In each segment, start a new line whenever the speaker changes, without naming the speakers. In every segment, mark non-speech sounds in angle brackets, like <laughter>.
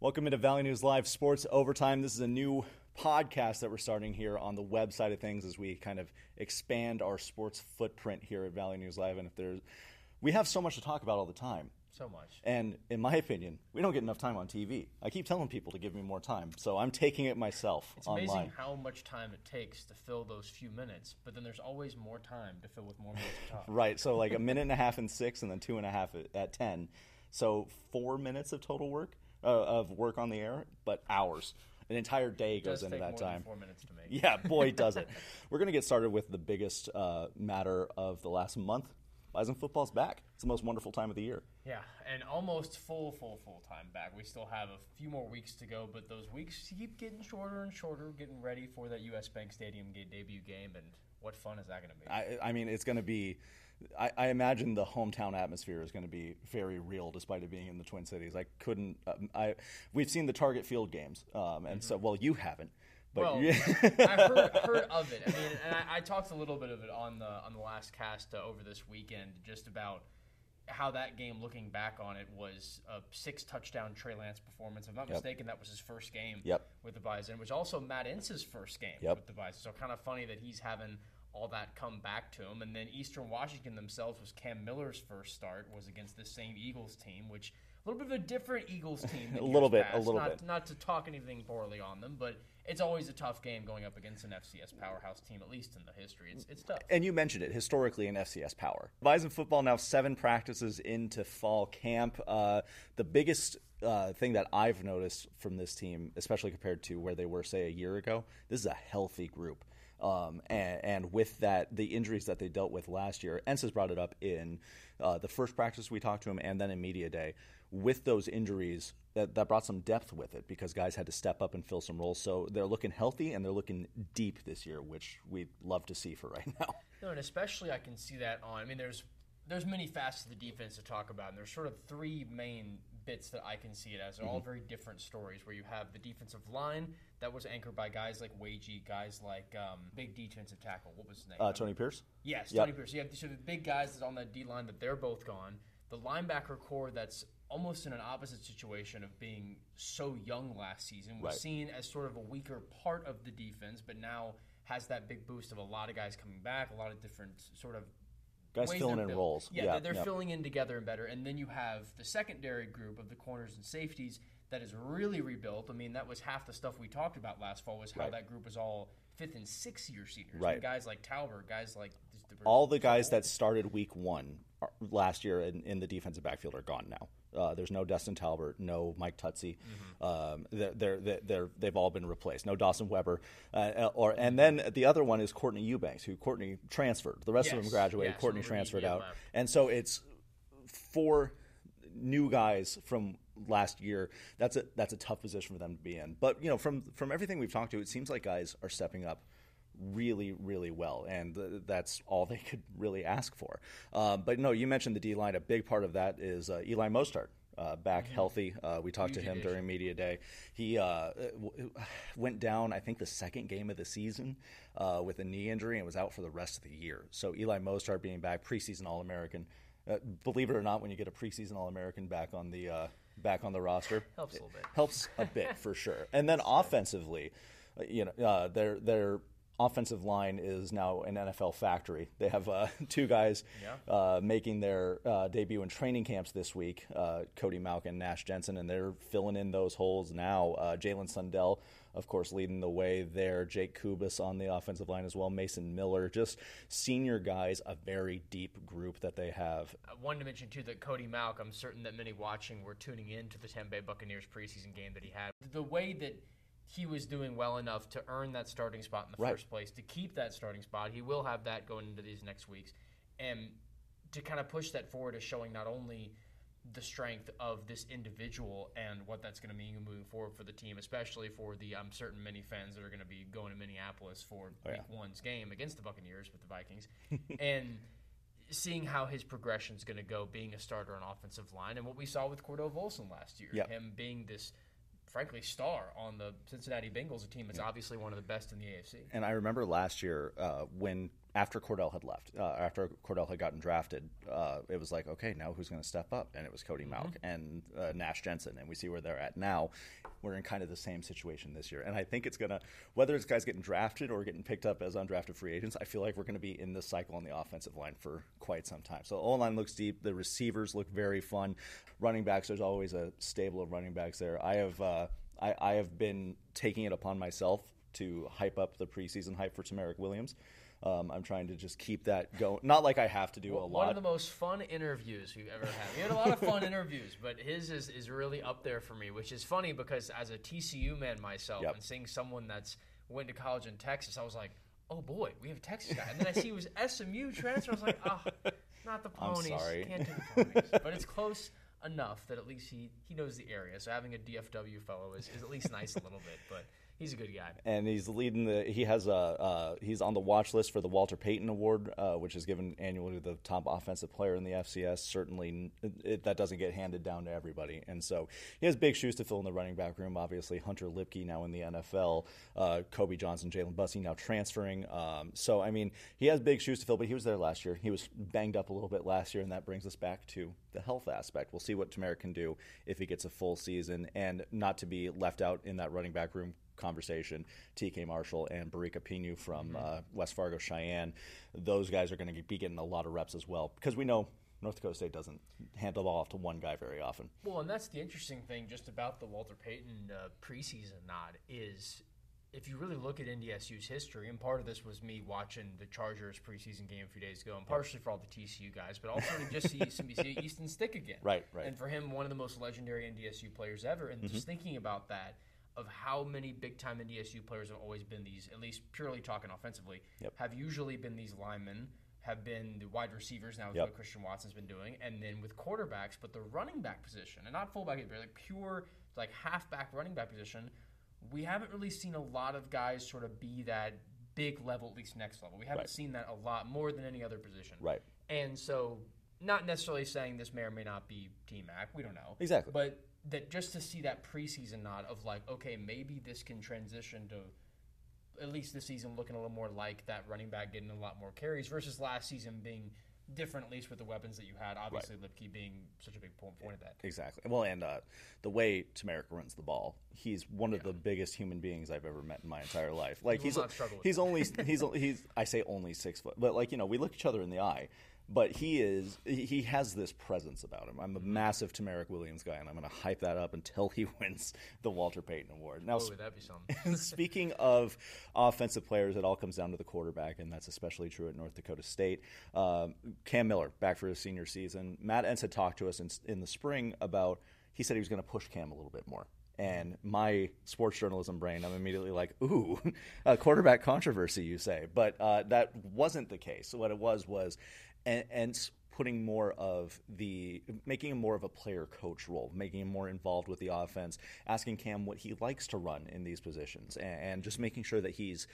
Welcome into Valley News Live Sports Overtime. This is a new podcast that we're starting here on the website of things as we kind of expand our sports footprint here at Valley News Live. And if there's, we have so much to talk about all the time.
So much.
And in my opinion, we don't get enough time on TV. I keep telling people to give me more time, so I'm taking it myself
It's
online.
amazing how much time it takes to fill those few minutes, but then there's always more time to fill with more minutes to talk.
Right. So like a minute and a half and six, and then two and a half at, at ten. So four minutes of total work uh, of work on the air, but hours. An entire day goes into that time.
four minutes to make.
Yeah, boy, does it. <laughs> We're going to get started with the biggest uh, matter of the last month. Bison football's back. It's the most wonderful time of the year.
Yeah, and almost full, full, full time back. We still have a few more weeks to go, but those weeks keep getting shorter and shorter, getting ready for that U.S. Bank Stadium debut game, and what fun is that going to be?
I, I mean, it's going to be. I, I imagine the hometown atmosphere is going to be very real, despite it being in the Twin Cities. I couldn't. Um, I we've seen the Target Field games, um, and so well, you haven't. But
well,
you-
I heard, heard of it. I mean, and I, I talked a little bit of it on the on the last cast uh, over this weekend, just about how that game. Looking back on it, was a six touchdown Trey Lance performance. If I'm not
Yep.
mistaken, that was his first game
Yep.
with the Bison, which also Matt Entz's first game
Yep.
with the Bison. So kind of funny that he's having all that come back to him. And then Eastern Washington themselves was Cam Miller's first start was against the same Eagles team, which a little bit of a different Eagles team. <laughs>
A little bit, a little
not,
bit.
Not to talk anything poorly on them, but it's always a tough game going up against an FCS powerhouse team, at least in the history. It's, it's tough.
and you mentioned it historically in FCS power. Bison football now seven practices into fall camp. Uh, the biggest uh, thing that I've noticed from this team, especially compared to where they were, say, a year ago, this is a healthy group. Um, and, and with that, the injuries that they dealt with last year, has brought it up in uh, the first practice we talked to him, and then in media day. With those injuries, that, that brought some depth with it because guys had to step up and fill some roles. So they're looking healthy and they're looking deep this year, which we'd love to see for right <laughs> now.
No, and especially I can see that on. I mean, there's there's many facets of the defense to talk about, and there's sort of three main bits that I can see it as. They're
Mm-hmm.
all very different stories. Where you have the defensive line that was anchored by guys like Waege, guys like um, big defensive tackle. What was his name?
Uh, Tony Pierce?
Yes,
Yep.
Tony Pierce. You have sort of big guys that's on that D line that they're both gone. The linebacker core that's almost in an opposite situation of being so young last season was
Right.
seen as sort of a weaker part of the defense, but now has that big boost of a lot of guys coming back, a lot of different sort of
Guys filling in
built.
roles.
Yeah,
Yeah,
they're, they're
yeah.
filling in together and better. And then you have the secondary group of the corners and safeties that is really rebuilt. I mean, that was half the stuff we talked about last fall was how
Right.
that group was all fifth and sixth year seniors.
Right.
guys like Talbert, guys like
All the guys that started week one uh, last year in, in the defensive backfield are gone now. Uh, there's no Destin Talbert, no Mike Tutsie. Um, they're, they're, they're, they've all been replaced. No Dawson Weber. Uh, or and then the other one is Courtney Eubanks, who Courtney transferred. The rest of them graduated.
yeah, so
Courtney
he-
transferred out,
left.
and so it's four new guys from last year. That's a that's a tough position for them to be in. But you know, from from everything we've talked to, it seems like guys are stepping up really, really well, and th- that's all they could really ask for. Um, but no, you mentioned the D line. A big part of that is uh, Eli Mostaert. Uh, back healthy. Uh, we talked
Huge
to him during media day. He uh, w- went down, I think, the second game of the season uh, with a knee injury and was out for the rest of the year. So Eli Mostaert being back, preseason All American. Uh, believe it or not, when you get a preseason All American back on the uh, back on the roster, <laughs>
Helps a little bit.
helps a bit for sure. And then <laughs> offensively, uh, you know, uh, their their offensive line is now an NFL factory. They have uh, <laughs> two guys
Yeah.
uh, making their uh, debut in training camps this week, uh, Cody Mauch and Nash Jensen, and they're filling in those holes now. Uh, Jalen Sundell, of course, leading the way there. Jake Kubas on the offensive line as well. Mason Miller, just senior guys, a very deep group that they have.
I wanted to mention too that Cody Mauch. I'm certain that many watching were tuning in to the Tampa Bay Buccaneers preseason game that he had. The way that he was doing well enough to earn that starting spot in the
Right.
first place, to keep that starting spot, he will have that going into these next weeks, and to kind of push that forward is showing not only the strength of this individual and what that's going to mean moving forward for the team, especially for the I'm certain many fans that are going to be going to Minneapolis for
Oh, yeah.
Week One's game against the Buccaneers with the Vikings, <laughs> and seeing how his progression is going to go, being a starter on offensive line, and what we saw with Cordell Volson last year,
Yep.
him being this, frankly, star on the Cincinnati Bengals, a team that's obviously one of the best in the AFC.
And I remember last year uh, when after Cordell had left, uh, after Cordell had gotten drafted, uh, it was like, okay, now who's going to step up? And it was Cody Mauch and uh, Nash Jensen, and we see where they're at now. We're in kind of the same situation this year, and I think it's going to, whether it's guys getting drafted or getting picked up as undrafted free agents, I feel like we're going to be in this cycle on the offensive line for quite some time. So O line looks deep. The receivers look very fun. Running backs, there's always a stable of running backs there. I have. Uh, I, I have been taking it upon myself to hype up the preseason hype for TaMerik Williams. Um, I'm trying to just keep that going. Not like I have to do a lot.
One of the most fun interviews we've ever had. We had a lot of fun <laughs> interviews, but his is, is really up there for me, which is funny because as a TCU man myself
Yep.
and seeing someone that's went to college in Texas, I was like, oh boy, we have a Texas guy. And then I see he was SMU transfer. I was like, oh, not the <laughs>
I'm
ponies.
sorry.
Can't do the ponies. <laughs> but it's close enough that at least he, he knows the area. So having a DFW fellow is, is at least nice a little bit. But he's a good guy.
and he's leading the. He has a. Uh, he's on the watch list for the Walter Payton Award, uh, which is given annually to the top offensive player in the FCS. Certainly, it, that doesn't get handed down to everybody, and so he has big shoes to fill in the running back room. Obviously, Hunter Luepke now in the NFL, uh, Kobe Johnson, Jalen Bussey now transferring. Um, so I mean, he has big shoes to fill, but he was there last year. He was banged up a little bit last year, and that brings us back to the health aspect. We'll see what TaMerik can do if he gets a full season, and not to be left out in that running back room conversation. TK Marshall and Barika Kpeenu from uh, West Fargo Sheyenne, those guys are going to be getting a lot of reps as well because we know North Dakota State doesn't hand the ball off to one guy very often.
Well, and that's the interesting thing just about the Walter Payton uh, preseason nod is if you really look at NDSU's history, and part of this was me watching the Chargers preseason game a few days ago, and partially for all the TCU guys, but also to just see, <laughs> see see Easton Stick again.
Right, right.
And for him, one of the most legendary NDSU players ever. And just thinking about that, of how many big time NDSU players have always been these, at least purely talking offensively,
Yep.
have usually been these linemen, have been the wide receivers now with
Yep.
what Christian Watson's been doing, and then with quarterbacks, but the running back position, and not fullback, but like pure like halfback running back position, we haven't really seen a lot of guys sort of be that big level, at least next level. We haven't
Right.
seen that a lot more than any other position.
Right.
And so, not necessarily saying this may or may not be T Mac, we don't know.
Exactly.
But that just to see that preseason nod of like, okay, maybe this can transition to at least this season looking a little more like that running back getting a lot more carries versus last season being different, at least with the weapons that you had. Obviously, Luepke being such a big point point of that.
Exactly. Well, and uh, the way TaMerik runs the ball, he's one of the biggest human beings I've ever met in my entire life. Like he's
not struggle with
he's only <laughs> he's he's I say only six foot, but like you know we look each other in the eye. But he is he has this presence about him. I'm a massive TaMerik Williams guy, and I'm going to hype that up until he <laughs> wins the Walter Payton Award. Now,
Oh, that'd be something. <laughs>
Speaking of offensive players, it all comes down to the quarterback, and that's especially true at North Dakota State. Um, Cam Miller back for his senior season. Matt Entz had talked to us in, in the spring about. He said he was going to push Cam a little bit more. And my sports journalism brain, I'm immediately like, ooh, <laughs> a quarterback controversy, you say. But uh, that wasn't the case. What it was was En- Entz putting more of the making him more of a player coach role, making him more involved with the offense, asking Cam what he likes to run in these positions, and, and just making sure that he's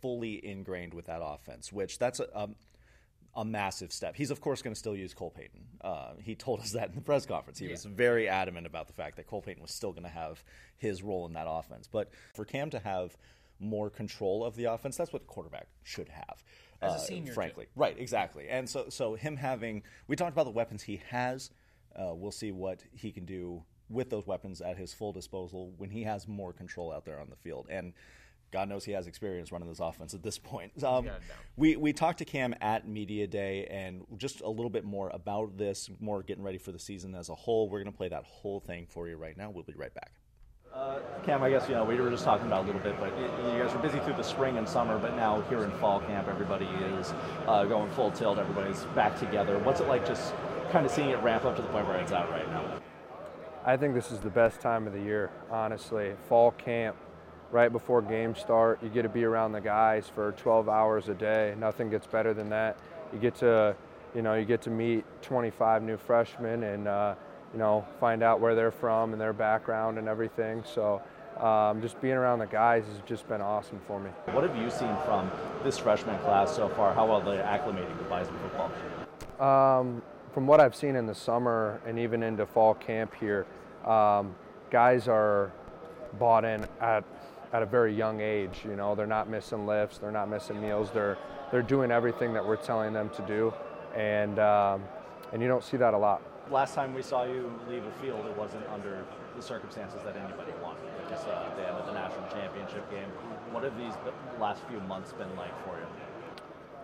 fully ingrained with that offense. Which that's a, um, a massive step. He's of course going to still use Cole Payton. Uh, he told us <laughs> that in the press conference. He was very adamant about the fact that Cole Payton was still going to have his role in that offense. But for Cam to have more control of the offense, that's what the quarterback should have.
As a
uh,
senior, too.
frankly, right? Exactly. And so, so him having we talked about the weapons he has. Uh, we'll see what he can do with those weapons at his full disposal when he has more control out there on the field. And God knows he has experience running this offense at this point. Um, we we talked to Cam at media day and just a little bit more about this, more getting ready for the season as a whole. We're going to play that whole thing for you right now. We'll be right back. Uh, Cam, I guess you know we were just talking about a little bit, but you guys were busy through the spring and summer, but now here in fall camp, everybody is uh, going full tilt. Everybody's back together. What's it like just kind of seeing it ramp up to the point where it's out right now?
I think this is the best time of the year, honestly. Fall camp, right before games start, you get to be around the guys for 12 hours a day. Nothing gets better than that. You get to, you know, you get to meet 25 new freshmen and, uh, you know, find out where they're from and their background and everything. So, um, just being around the guys has just been awesome for me.
What have you seen from this freshman class so far? How well they're acclimating to Bison football?
Um, from what I've seen in the summer and even into fall camp here, um, guys are bought in at at a very young age. You know, they're not missing lifts, they're not missing meals. They're they're doing everything that we're telling them to do, and um, and you don't see that a lot.
Last time we saw you leave a field, it wasn't under the circumstances that anybody wanted. Was uh, at the end of the national championship game. What have these last few months been like for you?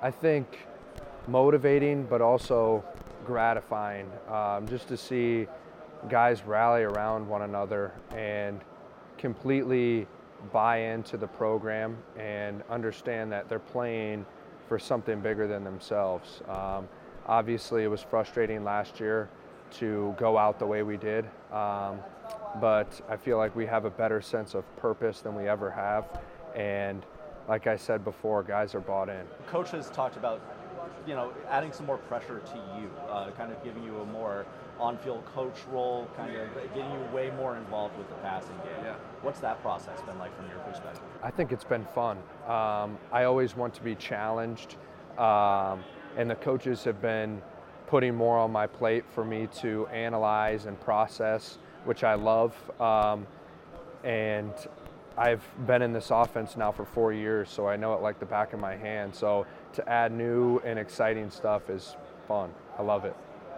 I think motivating, but also gratifying, um, just to see guys rally around one another and completely buy into the program and understand that they're playing for something bigger than themselves. Um, obviously, it was frustrating last year to go out the way we did, um, but I feel like we have a better sense of purpose than we ever have. And like I said before, guys are bought in.
Coach has talked about, you know, adding some more pressure to you, uh, kind of giving you a more on-field coach role, kind of getting you way more involved with the passing game. Yeah. What's that process been like from your perspective?
I think it's been fun. Um, I always want to be challenged, um, and the coaches have been putting more on my plate for me to analyze and process, which I love. Um, and I've been in this offense now for four years, so I know it like the back of my hand. So to add new and exciting stuff is fun. I love it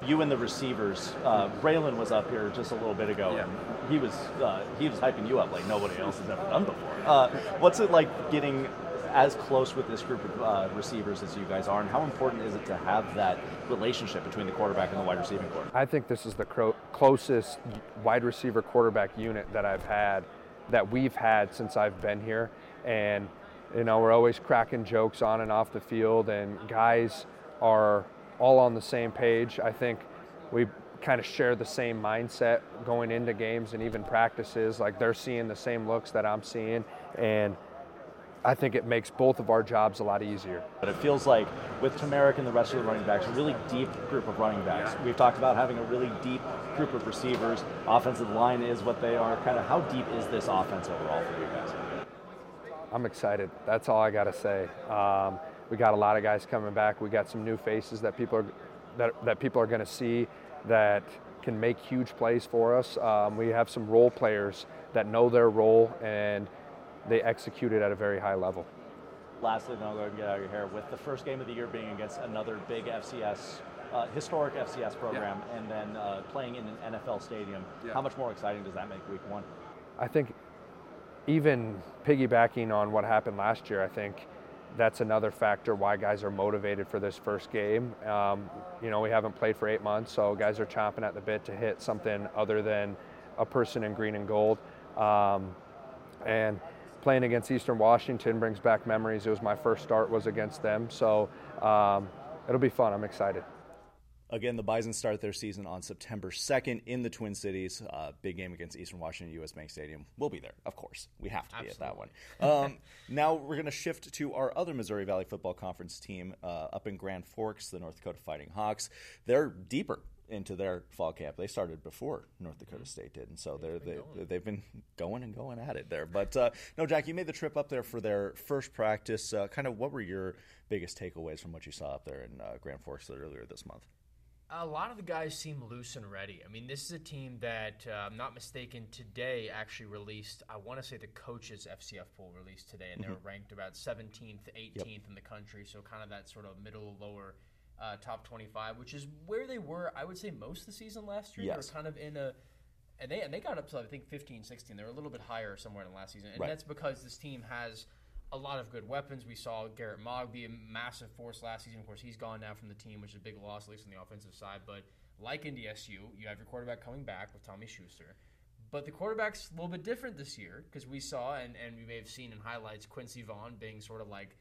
you and the receivers. Uh, Braylon was up here just a little bit ago, yeah. and he was uh, he was hyping you up like nobody else has ever done before. Uh, what's it like getting as close with this group of uh, receivers as you guys are, and how important is it to have that relationship between the quarterback and the wide receiving core?
I think this is the cro- closest wide receiver quarterback unit that I've had, that we've had since I've been here, and you know we're always cracking jokes on and off the field, and guys are all on the same page. I think we kind of share the same mindset going into games and even practices. Like they're seeing the same looks that I'm seeing, and I think it makes both of our jobs a lot easier.
But it feels like with TaMerik and the rest of the running backs, a really deep group of running backs. We've talked about having a really deep group of receivers. Offensive line is what they are. Kind of how deep is this offense overall for you guys?
I'm excited. That's all I got to say. Um, we got a lot of guys coming back. We got some new faces that people are that, that people are going to see that can make huge plays for us. Um, we have some role players that know their role and they execute it at a very high level.
Lastly, then I'll go and get out of your hair. With the first game of the year being against another big FCS, uh, historic FCS program, yeah. and then uh, playing in an NFL stadium, yeah. how much more exciting does that make week one?
I think even piggybacking on what happened last year, I think that's another factor why guys are motivated for this first game. Um, you know, we haven't played for eight months, so guys are chomping at the bit to hit something other than a person in green and gold. Um, and playing against Eastern Washington brings back memories. It was my first start was against them, so um, it'll be fun. I'm excited.
Again, the Bison start their season on September 2nd in the Twin Cities. Uh, big game against Eastern Washington U.S. Bank Stadium. We'll be there, of course. We have to Absolutely. be at that one. Um, <laughs> now we're going to shift to our other Missouri Valley Football Conference team uh, up in Grand Forks, the North Dakota Fighting Hawks. They're deeper into their fall camp. They started before North Dakota State did, and so they're, they, they've been going and going at it there. But uh, no, Jack, you made the trip up there for their first practice. Uh, kind of what were your biggest takeaways from what you saw up there in uh, Grand Forks earlier this month?
a lot of the guys seem loose and ready. I mean, this is a team that, uh, I'm not mistaken, today actually released, I want to say the coaches FCS poll released today, and they were mm-hmm. ranked about 17th, 18th yep. in the country, so kind of that sort of middle, lower uh, top 25, which is where they were, I would say, most of the season last year. Yes. They were kind of in a. And they, and they got up to, I think, 15, 16. They were a little bit higher somewhere in the last season. And right. that's because this team has a lot of good weapons. We saw Garrett Maag be a massive force last season. Of course, he's gone now from the team, which is a big loss, at least on the offensive side. But like NDSU, you have your quarterback coming back with Tommy Schuster. But the quarterback's a little bit different this year because we saw, and, and we may have seen in highlights, Quincy Vaughn being sort of like,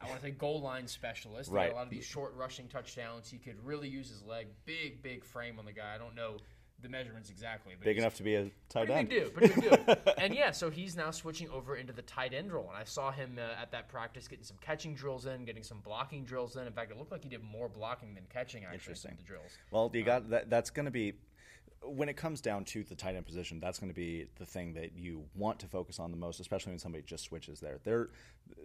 I want to say goal line specialist. Right. A lot of these short rushing touchdowns. He could really use his leg. Big, big frame on the guy. I don't know the measurements exactly.
But Big enough to be a tight
end.
Big
dude, pretty big dude. <laughs> and yeah, so he's now switching over into the tight end role. And I saw him uh, at that practice getting some catching drills in, getting some blocking drills in. In fact, it looked like he did more blocking than catching actually. Interesting. The drills.
Well, you got that. That's going to be when it comes down to the tight end position, that's going to be the thing that you want to focus on the most, especially when somebody just switches there. They're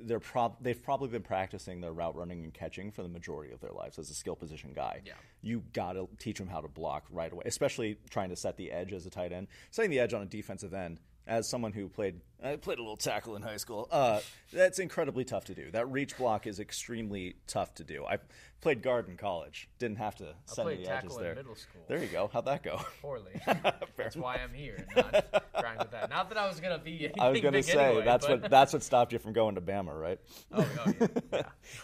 they're prob- they've probably been practicing their route running and catching for the majority of their lives as a skill position guy.
Yeah.
You got to teach them how to block right away, especially trying to set the edge as a tight end. Setting the edge on a defensive end as someone who played I played a little tackle in high school. Uh, that's incredibly tough to do. That reach block is extremely tough to do. I played guard in college. Didn't have to send
played
the
tackle
edges
in
there.
middle school.
There you go. How'd that go? <laughs>
Poorly. <laughs> that's why I'm here. Not trying with that. Not that I was gonna be. Anything
I was going to
big
say
anyway,
that's
but-
what that's what stopped you from going to Bama, right?
Oh, oh yeah. <laughs> yeah.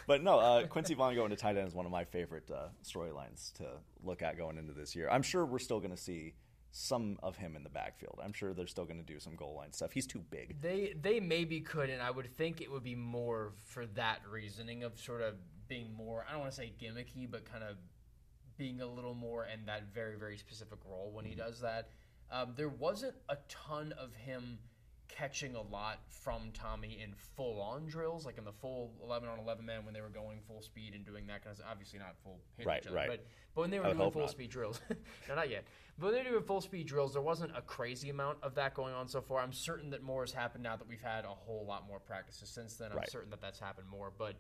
But no, uh, Quincy Vaughn going to tight end is one of my favorite uh, storylines to look at going into this year. I'm sure we're still going to see some of him in the backfield. I'm sure they're still going to do some goal line stuff. He's too big.
They they maybe could, and I would think it would be more for that reasoning of sort of being more. I don't want to say gimmicky, but kind of being a little more in that very very specific role when he does that. Um, there wasn't a ton of him catching a lot from Tommy in full on drills, like in the full 11 on 11 man when they were going full speed and doing that kind of stuff. Obviously, not full hit
Right,
each other,
right.
but, but when they were doing full
not.
speed drills, <laughs> no, not yet. But when they were doing full speed drills, there wasn't a crazy amount of that going on so far. I'm certain that more has happened now that we've had a whole lot more practices since then. I'm
Right.
certain that that's happened more, but.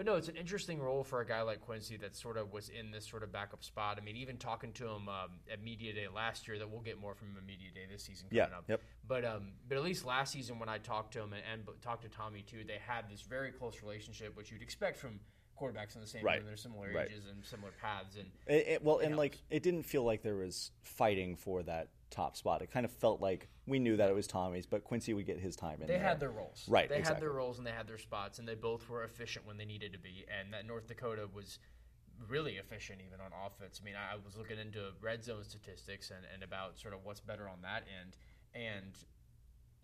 But no, it's an interesting role for a guy like Quincy that sort of was in this sort of backup spot. I mean, even talking to him um, at media day last year, that we'll get more from him at media day this season coming
Yeah,
up.
yep.
But um, but at least last season when I talked to him and, and talked to Tommy too, they had this very close relationship, which you'd expect from quarterbacks in the same
Right.
room. They're similar
Right.
ages and similar paths, and
It, it- well, and
helps.
like it didn't feel like there was fighting for that top spot. It kind of felt like we knew that it was Tommy's, but Quincy would get his time in
they
there.
had their roles.
Right,
They had their roles and they had their spots, and they both were efficient when they needed to be. And that North Dakota was really efficient even on offense. I mean, I was looking into red zone statistics and, and about sort of what's better on that end. And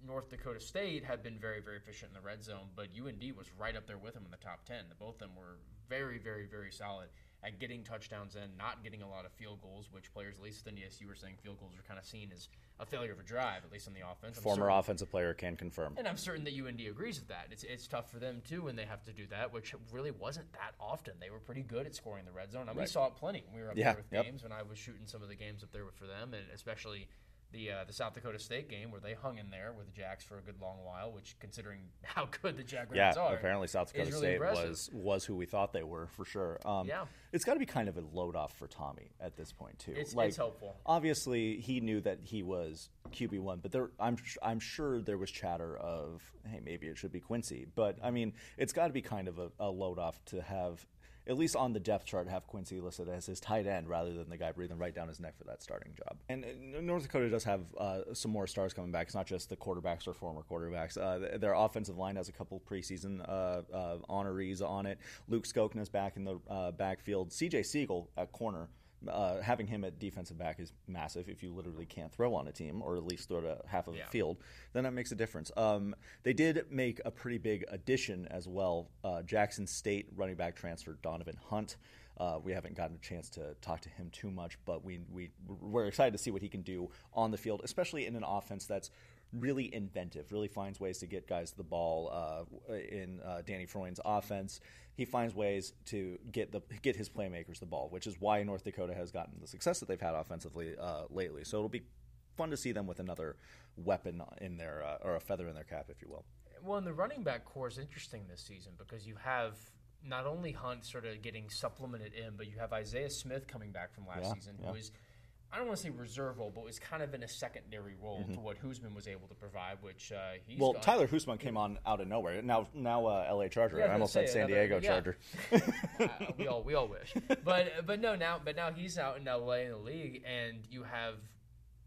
North Dakota State had been very, very efficient in the red zone, but UND was right up there with them in the top 10. Both of them were very, very, very solid at getting touchdowns and not getting a lot of field goals, which players, at least in the SU, were saying field goals are kind of seen as a failure of a drive, at least on the offense. I'm
Former
certain-
offensive player can confirm.
and I'm certain that UND agrees with that. It's, it's tough for them too when they have to do that, which really wasn't that often. They were pretty good at scoring the red zone. And we
Right.
saw it plenty when we were up
Yeah,
there with
yep.
games when I was shooting some of the games up there for them, and especially the uh, the South Dakota State game where they hung in there with the Jacks for a good long while. Which, considering <laughs> how good the
Yeah,
Jaguars are,
apparently South Dakota
really
State
impressive.
was was who we thought they were for sure. Um,
Yeah.
it's got to be kind of a load off for Tommy at this point too.
It's-
like,
it's helpful.
Obviously, he knew that he was QB one, but there, I'm I'm sure there was chatter of hey maybe it should be Quincy. But I mean, it's got to be kind of a, a load off to have. At least on the depth chart, have Quincy listed as his tight end rather than the guy breathing right down his neck for that starting job. And uh, North Dakota does have uh, some more stars coming back. It's not just the quarterbacks or former quarterbacks. Uh, their offensive line has a couple preseason uh, uh, honorees on it. Luke Skokna's back in the backfield. C.J. Siegel at corner. Uh, having him at defensive back is massive. If you literally can't throw on a team, or at least throw to half of
Yeah.
the field, then that makes a difference. Um, they did make a pretty big addition as well. Uh, Jackson State running back transfer Donovan Hunt. Uh, we haven't gotten a chance to talk to him too much, but we we we're excited to see what he can do on the field, especially in an offense that's really inventive, really finds ways to get guys the ball uh, in uh, Danny Freund's offense. He finds ways to get the get his playmakers the ball, which is why North Dakota has gotten the success that they've had offensively uh, lately. So it'll be fun to see them with another weapon in their uh, or a feather in their cap, if you will.
Well, and the running back core is interesting this season because you have not only Hunt sort of getting supplemented in, but you have Isaiah Smith coming back from last
Yeah,
season,
yeah.
who is, I don't want to say reserve role, but was kind of in a secondary role
Mm-hmm.
to what Hoosman was able to provide, which uh, he's
Well,
gone-
Tyler Hoosman came on out of nowhere. Now, now uh, L.A. Charger.
Yeah, I
almost said San
another-
Diego
yeah.
Charger. <laughs>
uh, we all we all wish, <laughs> but but no now but now he's out in LA in the league, and you have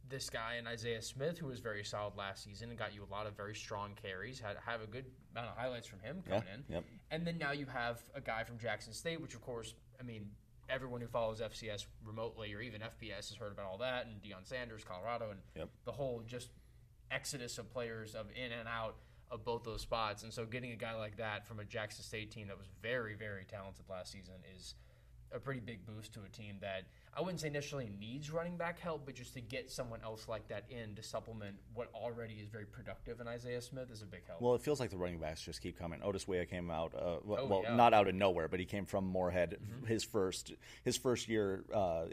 this guy in Isaiah Smith who was very solid last season and got you a lot of very strong carries. Had have a good amount of highlights from him coming
Yeah,
in,
yep.
and then now you have a guy from Jackson State, which of course I mean. Everyone who follows FCS remotely or even FBS has heard about all that, and Deion Sanders, Colorado, and
Yep.
the whole just exodus of players of in and out of both those spots. And so getting a guy like that from a Jackson State team that was very, very talented last season is a pretty big boost to a team that I wouldn't say initially needs running back help, but just to get someone else like that in to supplement what already is very productive in Isaiah Smith is a big help.
Well, it feels like the running backs just keep coming. Otis Weah came out, uh, well,
Oh,
well,
yeah.
not out of nowhere, but he came from Moorhead.
Mm-hmm.
His first his first year uh,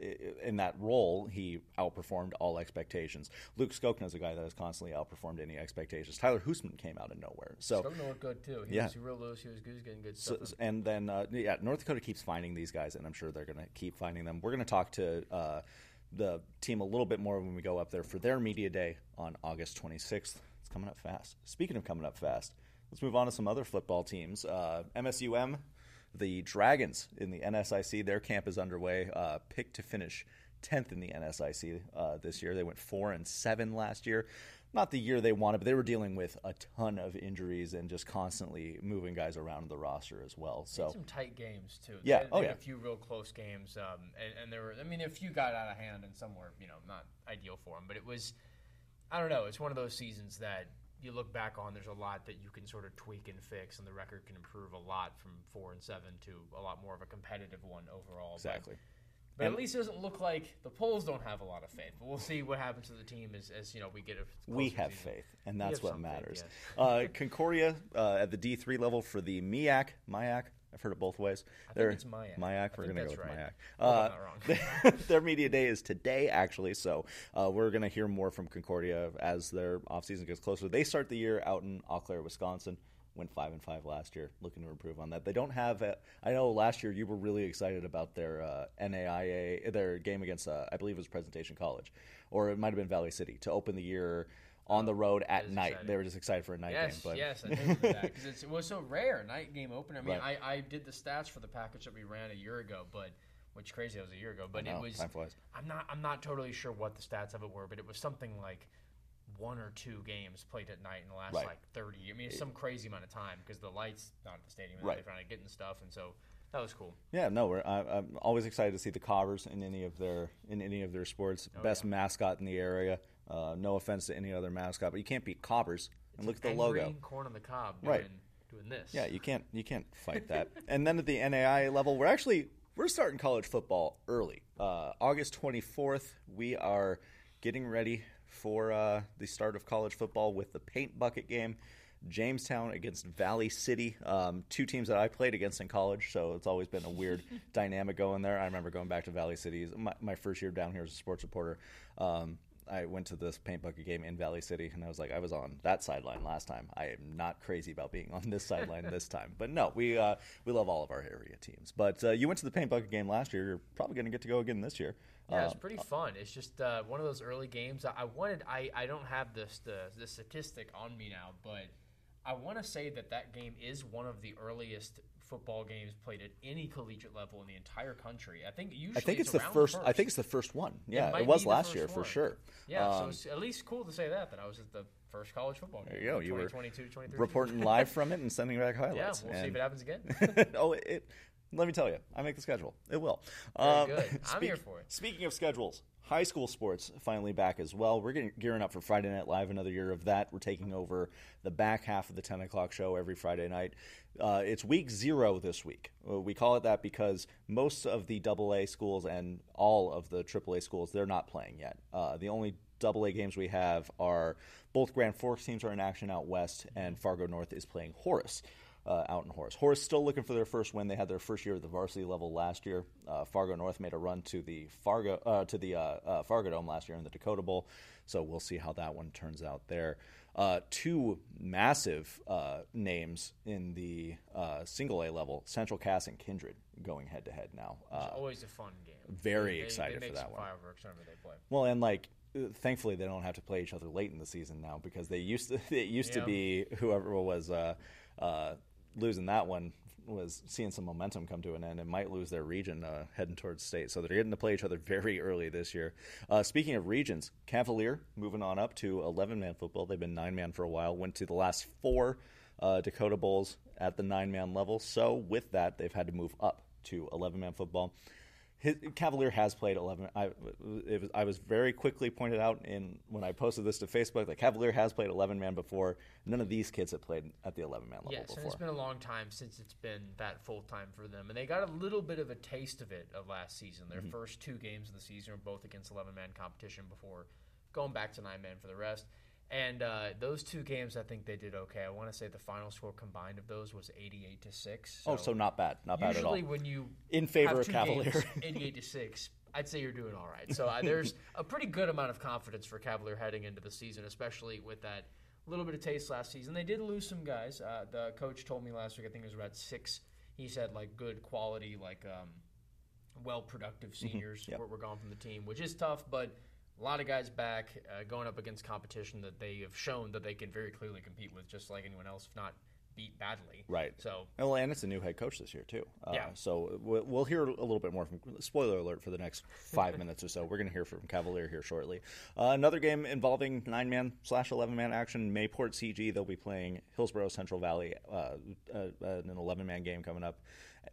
in that role, he outperformed all expectations. Luke Skokna is a guy that has constantly outperformed any expectations. Tyler Hoosman came out of nowhere. So
Skokna looked good too. He
Yeah.
was real loose. He was good. He was getting good
So, and then, uh, yeah, North Dakota keeps finding these guys, and I'm sure they're going to keep finding them. We're going to talk to uh, the team a little bit more when we go up there for their media day on August 26th. It's coming up fast. Speaking of coming up fast, let's move on to some other football teams. Uh, MSUM, the Dragons in the NSIC, their camp is underway. Uh, picked to finish 10th in the NSIC uh, this year. They went 4 and 7 last year. Not the year they wanted, but they were dealing with a ton of injuries and just constantly moving guys around the roster as well. So
some tight games too.
Yeah,
They, they
oh,
had
yeah.
A few real close games, um, and, and there were. I mean, a few got out of hand, and some were, you know, not ideal for them. But it was, I don't know. It's one of those seasons that you look back on. There's a lot that you can sort of tweak and fix, and the record can improve a lot from four and seven to a lot more of a competitive one overall.
Exactly.
But,
And-
at least it doesn't look like the polls don't have a lot of faith. But we'll see what happens to the team as, as you know we get a
we have
season.
faith, and that's what
faith,
matters.
yes.
uh, Concordia uh, at the D three level for the MIAC, MIAC. I've heard it both ways.
I think it's MIAC.
MIAC. We're gonna go with
right.
MIAC. Uh,
I'm not wrong. <laughs>
their media day is today, actually. So uh, we're going to hear more from Concordia as their offseason gets closer. They start the year out in Eau Claire, Wisconsin. Went five and five last year. Looking to improve on that. They don't have. A, I know last year you were really excited about their uh, NAIA, their game against, uh, I believe it was Presentation College, or it might have been Valley City to open the year on the road at night.
exciting.
They were just excited for a night
Yes,
game. But
yes, I that because it was so rare night game opener. I mean,
Right.
I, I did the stats for the package that we ran a year ago, but which crazy that was a year ago. But
know,
it was
time flies.
I'm not I'm not totally sure what the stats of it were, but it was something like one or two games played at night in the last
Right.
like 30. I mean, it's some crazy amount of time because the lights not at the stadium,
Right.
they're trying to get in stuff, and so that was cool.
Yeah, no, we're, I, I'm always excited to see the Cobbers in any of their in any of their sports.
Oh,
Best mascot in the area. Uh, no offense to any other mascot, but you can't beat Cobbers. And look at the
And
logo.
corn on the cob doing,
Right.
doing this.
Yeah, you can't you can't fight <laughs> that. and then at the NAI level, we're actually we're starting college football early. Uh, August 24th, we are getting ready for uh, the start of college football with the paint bucket game. Jamestown against Valley City, um, two teams that I played against in college, so it's always been a weird <laughs> dynamic going there. I remember going back to Valley City my, my first year down here as a sports reporter. Um, I went to this paint bucket game in Valley City, and I was like, I was on that sideline last time. I am not crazy about being on this sideline this time. But no, we uh, we love all of our area teams. But uh, you went to the paint bucket game last year. You're probably going to get to go again this year.
Yeah, it's
Um,
pretty fun. It's just uh, one of those early games. I, I wanted. I, I don't have this the the statistic on me now, but I want to say that that game is one of the earliest football games played at any collegiate level in the entire country. I think usually
I think it's, the
around
first, I think it's the first one. Yeah,
might
it, was last
first
year for sure.
yeah. so
Um,
it's at least cool to say that that I was at the first college football game.
There you go. You were
2022, 2023.
reporting live from it and sending back <laughs> highlights.
Yeah, we'll see if it happens again. <laughs>
oh, it, it- Let me tell you, I make the schedule. It will.
Very
Um,
good. <laughs> I'm here for it.
Speaking of schedules, high school sports finally back as well. We're getting gearing up for Friday Night Live, another year of that. We're taking over the back half of the 10 o'clock show every Friday night. Uh, it's week zero this week. Uh, we call it that because most of the AA schools and all of the AAA schools, they're not playing yet. Uh, the only AA games we have are both Grand Forks teams are in action out west, and Fargo North is playing Horace uh, out in Horace. Horace still looking for their first win. They had their first year at the varsity level last year. Uh, Fargo North made a run to the Fargo uh, to the uh, uh, Fargo Dome last year in the Dakota Bowl. So we'll see how that one turns out there. Uh, two massive uh, names in the uh, single A level: Central Cass and Kindred going head to head now. Uh,
It's always a fun game.
very
They-
excited
they
for
make
that one.
Fireworks whenever they play.
Well, and like thankfully they don't have to play each other late in the season now because they used to <laughs> it used to be whoever was uh, uh, losing that one was seeing some momentum come to an end and might lose their region uh, heading towards state. So they're getting to play each other very early this year. Uh, speaking of regions, Cavalier moving on up to 11 man football. They've been nine man for a while. Went to the last four uh, Dakota Bowls at the nine man level. So with that, they've had to move up to 11 man football. His, Cavalier has played 11. I, it was, I was very quickly pointed out in when I posted this to Facebook that Cavalier has played 11 man before. None of these kids have played at the 11 man level
Yes, and it's been a long time since it's been that full time for them, and they got a little bit of a taste of it of last season. Their
Mm-hmm.
first two games of the season were both against eleven man competition before going back to nine man for the rest. And uh, those two games, I think they did okay. I want to say the final score combined of those was eighty-eight to six.
oh, so not bad, not bad at all.
usually when you
In favor of Cavalier.
games, eighty-eight to six, I'd say you're doing all right. So uh, there's a pretty good amount of confidence for Cavalier heading into the season, especially with that little bit of taste last season. They did lose some guys. Uh, the coach told me last week, I think it was about six. He said like good quality, like um, well productive seniors
Mm-hmm. Yep.
were, were gone from the team, which is tough, but. A lot of guys back, uh, going up against competition that they have shown that they can very clearly compete with, just like anyone else, if not beat badly.
Right.
So
Well, and it's a new head coach this year too. Uh,
Yeah.
So we'll we'll hear a little bit more from. Spoiler alert for the next five <laughs> minutes or so. We're going to hear from Cavalier here shortly. Uh, another game involving nine man slash eleven man action. Mayport CG. They'll be playing Hillsboro Central Valley. Uh, uh, an eleven man game coming up.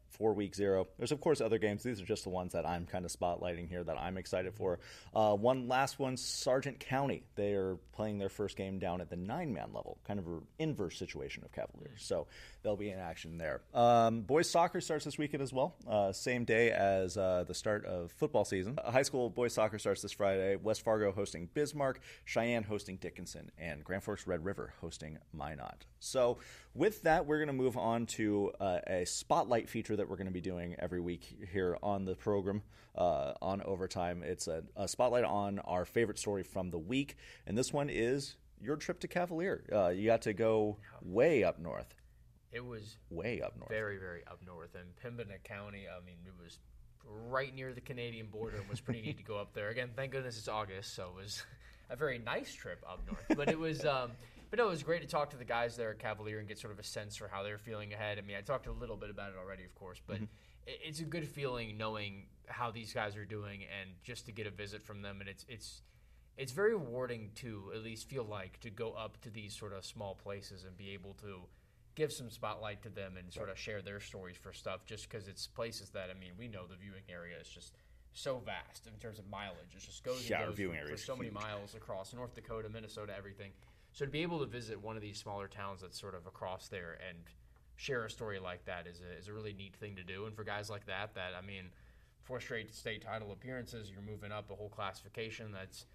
For week zero, there's of course other games. These are just the ones that I'm kind of spotlighting here that I'm excited for. Uh, one last one, Sargent County. They are playing their first game down at the nine man level, kind of an inverse situation of Cavaliers. So they'll be in action there. Um, boys soccer starts this weekend as well, uh, same day as uh, the start of football season. Uh, high school boys soccer starts this Friday. West Fargo hosting Bismarck, Sheyenne hosting Dickinson, and Grand Forks Red River hosting Minot. So with that, we're going to move on to uh, a spotlight feature that we're going to be doing every week here on the program uh, on Overtime. It's a, a spotlight on our favorite story from the week, and this one is your trip to Cavalier. Uh, you got to go way up north,
it was
way up north.
very, very up north. And Pembina County, I mean, it was right near the Canadian border and was pretty neat to go up there. Again, thank goodness it's August, so it was <laughs> a very nice trip up north. But it was, um, but no, it was great to talk to the guys there at Cavalier and get sort of a sense for how they're feeling ahead. I mean, I talked a little bit about it already, of course, but mm-hmm. it it's a good feeling knowing how these guys are doing and just to get a visit from them. And it's it's it's very rewarding to at least feel like to go up to these sort of small places and be able to give some spotlight to them and sort of share their stories for stuff just because it's places that i mean we know the viewing area is just so vast in terms of mileage it just goes,
Yeah,
goes
viewing
for,
area
for so many miles across north dakota minnesota everything so to be able to visit one of these smaller towns that's sort of across there and share a story like that is a, is a really neat thing to do and for guys like that that i mean four straight state title appearances you're moving up a whole classification that's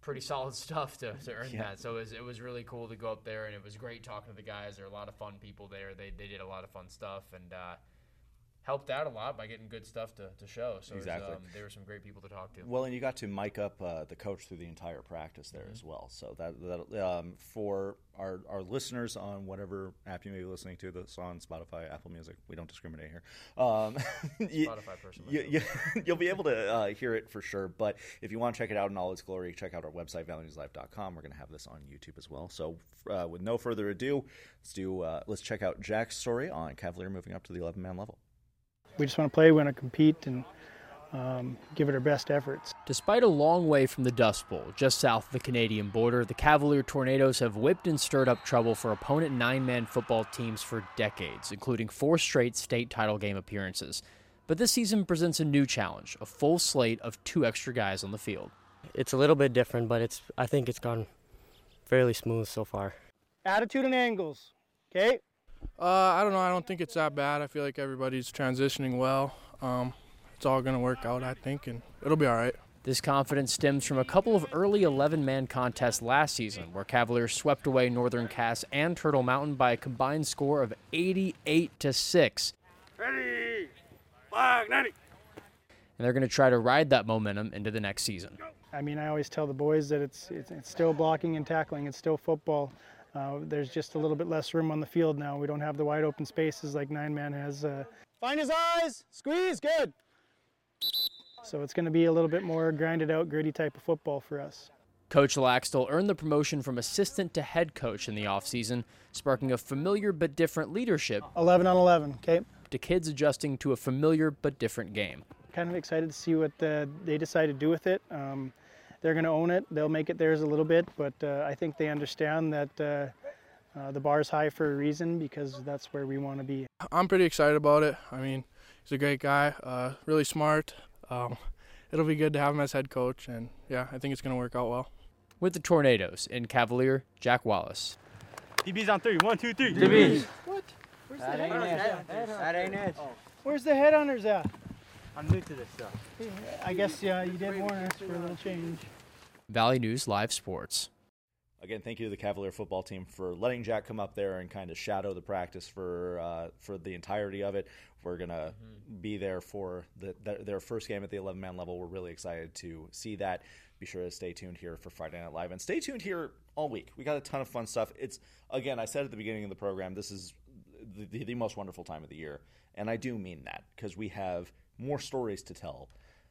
pretty <laughs> solid stuff to, to earn
Yeah.
that. So it was, it was really cool to go up there, and it was great talking to the guys. There were a lot of fun people there. They, they did a lot of fun stuff and uh, helped out a lot by getting good stuff to, to show. So
Exactly.
um, there were some great people to talk to.
Well, and you got to mic up uh, the coach through the entire practice there as well. So that, that um, for our, our listeners on whatever app you may be listening to, this on Spotify, Apple Music, we don't discriminate here. Um, <laughs> you,
Spotify person
you, you, <laughs> you'll be able to uh, hear it for sure. But if you want to check it out in all its glory, check out our website, valleynewslive.com. We're going to have this on YouTube as well. So uh, with no further ado, let's do uh, let's check out Jack's story on Cavalier moving up to the 11 man level.
We just want to play, we want to compete, and um, give it our best efforts.
Despite a long way from the Dust Bowl, just south of the Canadian border, the Cavalier Tornadoes have whipped and stirred up trouble for opponent nine man football teams for decades, including four straight state title game appearances. But this season presents a new challenge a full slate of two extra guys on the field.
It's a little bit different, but it's I think it's gone fairly smooth so far.
Attitude and angles, okay?
Uh, I don't know. I don't think it's that bad. I feel like everybody's transitioning well. Um, it's all going to work out, I think, and it'll be all right.
This confidence stems from a couple of early 11 man contests last season where Cavaliers swept away Northern Cass and Turtle Mountain by a combined score of 88 to 6.
Ready, flag, 90.
And they're going to try to ride that momentum into the next season.
I mean, I always tell the boys that it's it's, it's still blocking and tackling. It's still football. Uh, there's just a little bit less room on the field now. We don't have the wide open spaces like nine man has. Uh, Find his eyes, squeeze, good. So it's going to be a little bit more grinded out, gritty type of football for us.
Coach Laxdal earned the promotion from assistant to head coach in the offseason, sparking a familiar but different leadership
11 on 11, okay?
to kids adjusting to a familiar but different game.
Kind of excited to see what uh, they decide to do with it. Um, they're going to own it. They'll make it theirs a little bit, but uh, I think they understand that uh, uh, the bar's high for a reason because that's where we want to be.
I'm pretty excited about it. I mean, he's a great guy, uh, really smart. Um, it'll be good to have him as head coach, and yeah, I think it's going to work out well.
With the Tornadoes in Cavalier, Jack Wallace.
DB's on three. One, two, three.
DBs.
That ain't it. That ain't it.
Where's the head hunters at?
I'm new to this stuff.
I guess yeah, you did warn us for a little change.
Valley News Live Sports.
Again, thank you to the Cavalier football team for letting Jack come up there and kind of shadow the practice for uh, for the entirety of it. We're gonna be there for the, their, their first game at the 11 man level. We're really excited to see that. Be sure to stay tuned here for Friday Night Live and stay tuned here all week. We got a ton of fun stuff. It's again, I said at the beginning of the program, this is the, the, the most wonderful time of the year, and I do mean that because we have more stories to tell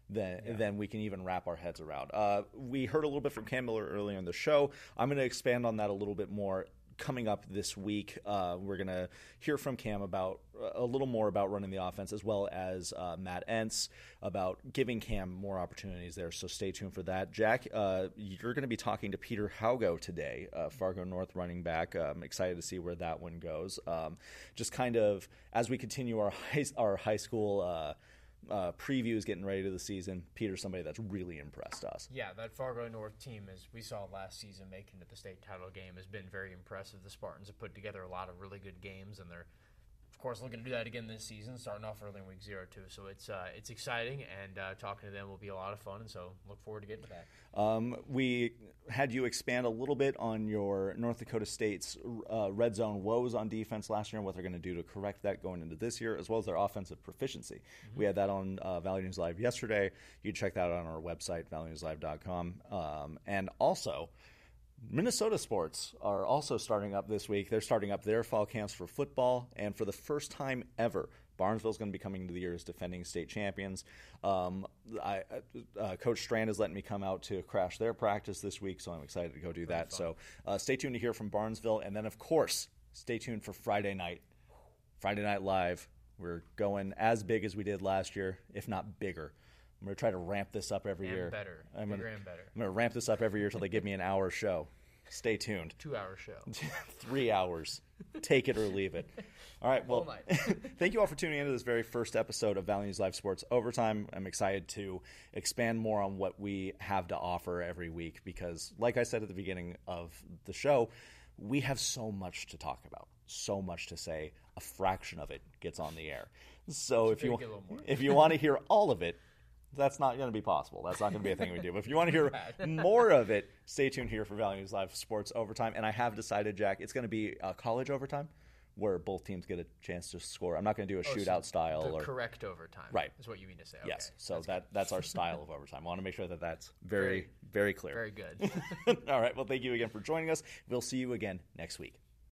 than than we can even wrap our heads around. Uh, we heard a little bit from Cam Miller earlier in the show. I'm going to expand on that a little bit more coming up this week. Uh, we're going to hear from Cam about a little more about running the offense, as well as uh, Matt Entz about giving Cam more opportunities there. So stay tuned for that. Jack, uh, you're going to be talking to Peter Haugo today, uh, Fargo North running back. I'm excited to see where that one goes. Um, just kind of as we continue our <laughs> high, our high school. Uh, previews getting ready to the season. Peter's somebody that's really impressed us.
Yeah, that Fargo North team, as we saw last season, making it the state title game, has been very impressive. The Spartans have put together a lot of really good games, and they're, course, looking to do that again this season, starting off early in week zero too. So it's uh, it's exciting, and uh, talking to them will be a lot of fun. And so look forward to getting to that.
Um, we had you expand a little bit on your North Dakota State's uh, red zone woes on defense last year and what they're going to do to correct that going into this year, as well as their offensive proficiency. Mm-hmm. We had that on uh, Valley News Live yesterday. You can check that out on our website, valleynewslive.com. Um, and also, Minnesota sports are also starting up this week. They're starting up their fall camps for football, and for the first time ever, Barnesville is going to be coming to the year as defending state champions. Um, I, uh, Coach Strand is letting me come out to crash their practice this week, so I'm excited to go do that. So uh, stay tuned to hear from Barnesville, and then of course, stay tuned for Friday night, Friday Night Live. We're going as big as we did last year, if not bigger. I'm going to try to ramp this up every
and
year.
better,
I'm gonna,
and better.
I'm going to ramp this up every year until they give me an hour show. Stay tuned.
Two hour show. <laughs>
Three hours. Take it or leave it. All right. Well, <laughs> <laughs> thank you all for tuning into this very first episode of Valley News Live Sports Overtime. I'm excited to expand more on what we have to offer every week because, like I said at the beginning of the show, we have so much to talk about, so much to say. A fraction of it gets on the air. So if you if you want to hear all of it, that's not going to be possible. That's not going to be a thing we do. But if you want to <laughs> hear more of it, stay tuned here for Valley News Live Sports Overtime. And I have decided, Jack, it's going to be a college overtime where both teams get a chance to score. I'm not going to do a
Oh,
shootout
so
style
The
or
correct overtime.
Right.
Is what you mean to say.
yes.
Okay.
So that that's our style <laughs> of overtime. I want to make sure that that's very very clear.
Very good. <laughs>
All right. Well, thank you again for joining us. We'll see you again next week.